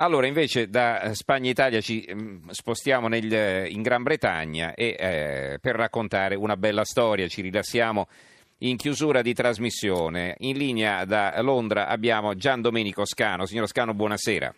Allora, invece da Spagna-Italia ci mm, spostiamo nel- in Gran Bretagna e eh, per raccontare una bella storia ci rilassiamo in chiusura di trasmissione. In linea da Londra abbiamo Gian Domenico Scano. Signor Scano, buonasera.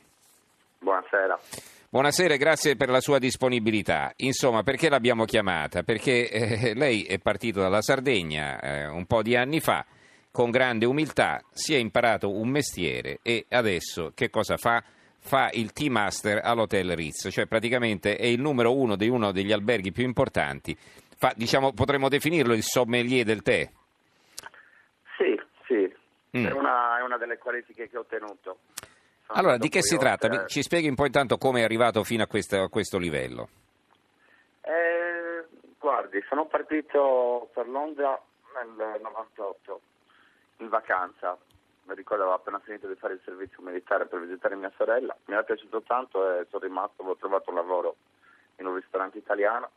Buonasera. Buonasera e grazie per la sua disponibilità. Insomma, perché l'abbiamo chiamata? Perché eh, lei è partito dalla Sardegna eh, un po' di anni fa, con grande umiltà, si è imparato un mestiere e adesso che cosa fa? Fa il Tea Master all'Hotel Ritz, cioè praticamente è il numero uno di uno degli alberghi più importanti. Fa, diciamo, potremmo definirlo il sommelier del tè. Sì, sì, Mm. è, una, è una delle qualifiche che ho ottenuto. Allora, di che si tratta? Ci spieghi un po' intanto come è arrivato fino a questo, a questo livello. Eh, guardi, sono partito per Londra nel 98, in vacanza. Mi ricordo avevo appena finito di fare il servizio militare per visitare mia sorella. Mi era piaciuto tanto e sono rimasto, avevo trovato un lavoro in un ristorante italiano.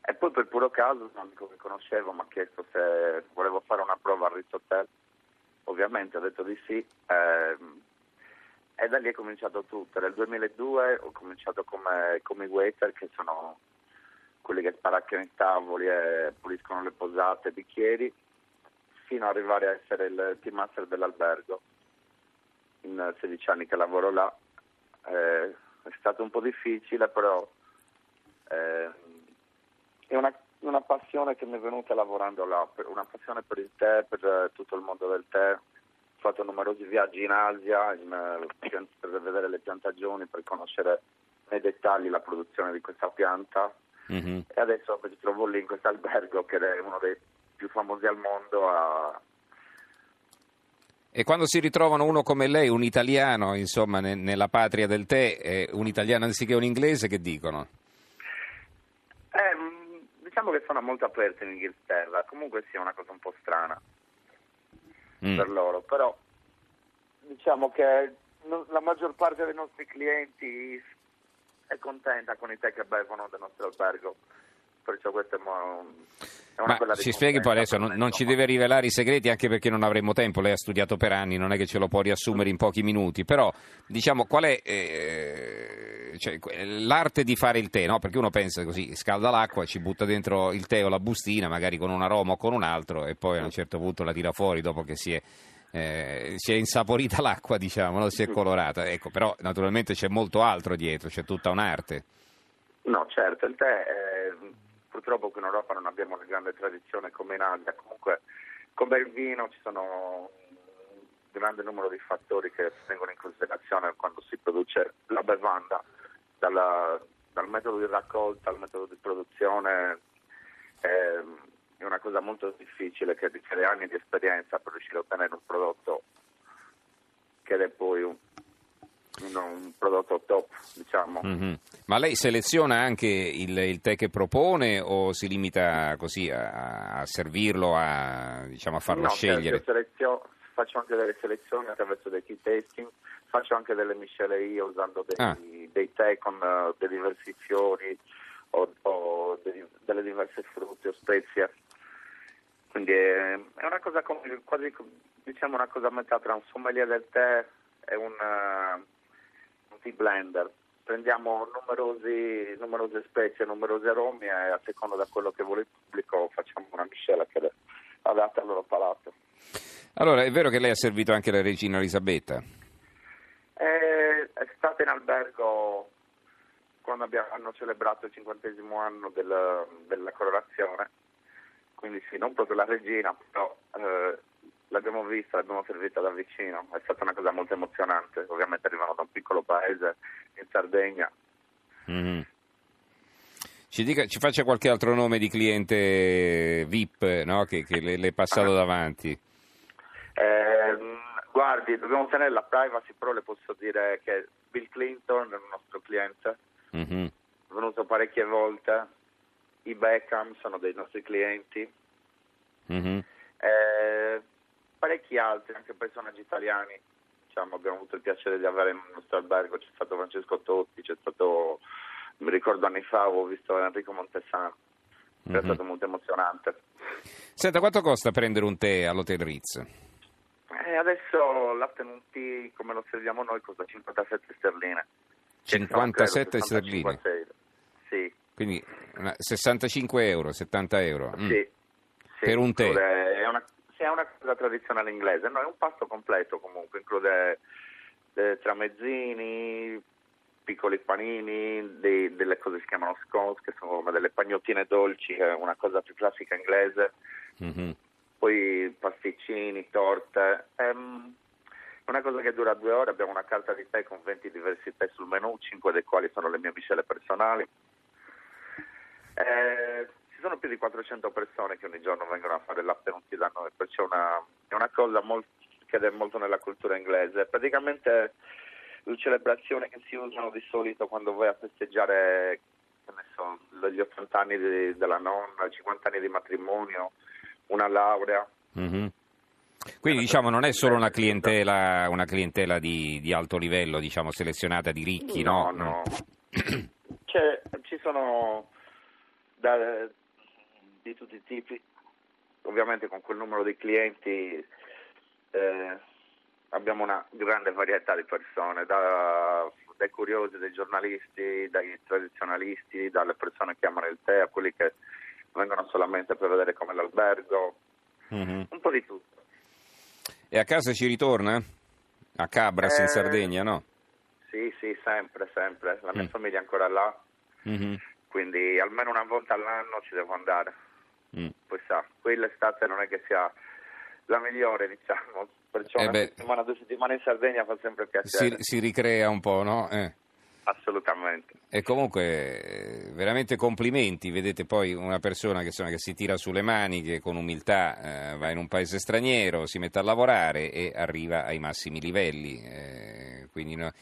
E poi per puro caso un amico che conoscevo mi ha chiesto se volevo fare una prova al Ritz Hotel. Ovviamente ho detto di sì. ehm, e da lì è cominciato tutto. Nel 2002 ho cominciato come, come waiter, che sono quelli che sparacchiano i tavoli e puliscono le posate, i bicchieri, fino ad arrivare a essere il team master dell'albergo. In 16 anni che lavoro là. Eh, è stato un po' difficile, però eh, è una, una passione che mi è venuta lavorando là, una passione per il tè, per eh, tutto il mondo del tè. Ho fatto numerosi viaggi in Asia in, eh, per vedere le piantagioni, per conoscere nei dettagli la produzione di questa pianta Mhm. e adesso mi trovo lì in questo albergo che è uno dei più famosi al mondo a, E quando si ritrovano uno come lei, un italiano, insomma, ne- nella patria del tè, e un italiano anziché un inglese, che dicono? Eh, mh, diciamo che sono molto aperti in Inghilterra, comunque sia una cosa un po' strana Mm. per loro, però diciamo che no- la maggior parte dei nostri clienti è contenta con i tè che bevono del nostro albergo, perciò questo è, una Ma bella ci spieghi poi adesso, non, non ci deve rivelare i segreti anche perché non avremo tempo, lei ha studiato per anni, non è che ce lo può riassumere in pochi minuti, però diciamo qual è eh, cioè, l'arte di fare il tè, no? Perché uno pensa così, scalda l'acqua, ci butta dentro il tè o la bustina, magari con un aroma o con un altro e poi a un certo punto la tira fuori dopo che si è... eh, si è insaporita l'acqua, diciamo, no? si è colorata. Ecco, però naturalmente c'è molto altro dietro, c'è tutta un'arte. No, certo, il tè, eh, purtroppo qui in Europa non abbiamo una grande tradizione come in Asia, comunque come il vino ci sono un grande numero di fattori che si tengono in considerazione quando si produce la bevanda, dalla- dal metodo di raccolta al metodo di produzione, ehm, è una cosa molto difficile che richiede anni di esperienza per riuscire a ottenere un prodotto che è poi un, un- prodotto top, diciamo. Mhm. Ma lei seleziona anche il, il tè che propone o si limita così a, a servirlo, a, diciamo, a farlo No, scegliere? certo, io selezio- faccio anche delle selezioni attraverso dei key tasting, faccio anche delle miscele io usando dei, Ah. dei tè con eh, dei diversi fiori o, o dei- delle diverse frutte o spezie. Quindi è, è una cosa come, quasi diciamo una cosa a metà tra un sommelier del tè e un, eh, tea blender. Prendiamo numerosi, numerose spezie, numerosi aromi e a seconda da quello che vuole il pubblico facciamo una miscela che è adatta al loro palato. Allora, è vero che lei ha servito anche la regina Elisabetta? È, è stata in albergo quando abbiamo, hanno celebrato il cinquantesimo anno del- della coronazione, quindi sì, non proprio la regina, però eh, l'abbiamo vista, l'abbiamo servita da vicino, è stata una cosa molto emozionante, ovviamente arrivano da un piccolo paese in Sardegna. Mhm. Ci, dica- ci faccia qualche altro nome di cliente VIP no? che, che le, le è passato davanti? Ehm, guardi, dobbiamo tenere la privacy, però le posso dire che Bill Clinton è un nostro cliente, Mhm. è venuto parecchie volte, i Beckham sono dei nostri clienti, Mhm. Parecchi altri, anche personaggi italiani. Diciamo, abbiamo avuto il piacere di avere nel nostro albergo, c'è stato Francesco Totti, c'è stato, mi ricordo anni fa, ho visto Enrico Montesano, è Mhm. Stato molto emozionante. Senta, quanto costa prendere un tè all'Hotel Ritz? Eh, adesso l'afternoon come lo serviamo noi, costa 57 sterline. Che sono, 57 credo, 65 sterline. Sì, Quindi una- 65 euro, 70 euro. Mm. sì, sì, Per un tè. È una, è cosa tradizionale inglese, no, è un pasto completo comunque, include eh, tramezzini, piccoli panini, dei- delle cose che si chiamano scones, che sono come delle pagnottine dolci, che è una cosa più classica inglese, Mhm. poi pasticcini, torte. Ehm, È una cosa che dura due ore, abbiamo una carta di tè con 20 diversi tè sul menù, 5 dei quali sono le mie miscele personali. Eh, ci sono più di 400 persone che ogni giorno vengono a fare tea da noi, perciò è una, è una cosa molt- che è molto nella cultura inglese. Praticamente le celebrazioni che si usano di solito quando vai a festeggiare so, gli 80 anni di- della nonna, 50 anni di matrimonio, una laurea. Mhm. Quindi diciamo non è solo una clientela, una clientela di, di alto livello, diciamo selezionata di ricchi, no? Mm. no. C'è- ci sono da- di tutti i tipi, ovviamente con quel numero di clienti eh, abbiamo una grande varietà di persone, da- dai curiosi, dai giornalisti, dai tradizionalisti, dalle persone che amano il tè, a quelli che vengono solamente per vedere come l'albergo, Mhm. un po' di tutto. E a casa ci ritorna? A Cabras in Eh, Sardegna, no? Sì, sì, sempre, sempre. La mia Mm. famiglia è ancora là, Mhm. quindi almeno una volta all'anno ci devo andare. Mm. Poi sa, qui l'estate non è che sia la migliore, diciamo, perciò Eh una beh. settimana, due settimane in Sardegna fa sempre Si, piacere, si ricrea un po', no? Eh. assolutamente. E comunque eh, veramente complimenti, vedete poi una persona che, insomma, che si tira sulle maniche con umiltà, eh, va in un paese straniero, si mette a lavorare e arriva ai massimi livelli. eh, quindi no-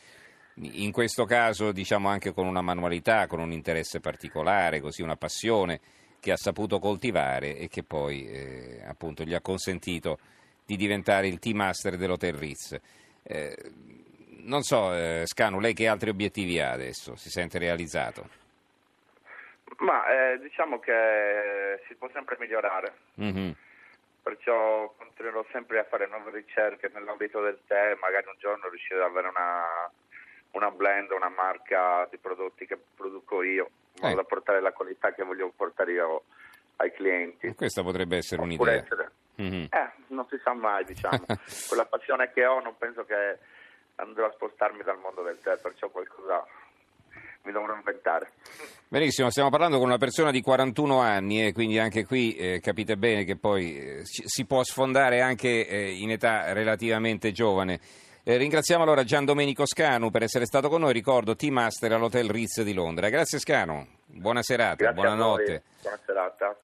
in questo caso diciamo anche con una manualità, con un interesse particolare, così una passione che ha saputo coltivare e che poi eh, appunto gli ha consentito di diventare il team master dell'Hotel Ritz. Eh, non so, eh, Scanu, lei che altri obiettivi ha adesso? Si sente realizzato? Ma eh, diciamo che si può sempre migliorare, Mhm. perciò continuerò sempre a fare nuove ricerche nell'ambito del tè, magari un giorno riuscire ad avere una, una blend, una marca di prodotti che produco io, in modo Eh. da portare la qualità che voglio portare io ai clienti. Questa potrebbe essere Oppure un'idea. essere- Mhm. Eh, non si sa mai, diciamo. Quella passione che ho non penso che andrò a spostarmi dal mondo del tè, perciò qualcosa mi dovrò inventare. Benissimo, stiamo parlando con una persona di 41 anni e quindi anche qui eh, capite bene che poi eh, si può sfondare anche eh, in età relativamente giovane. Eh, ringraziamo allora Gian Domenico Scanu per essere stato con noi, ricordo Team Master all'Hotel Ritz di Londra. Grazie Scanu, buona serata, Grazie buonanotte. buona serata.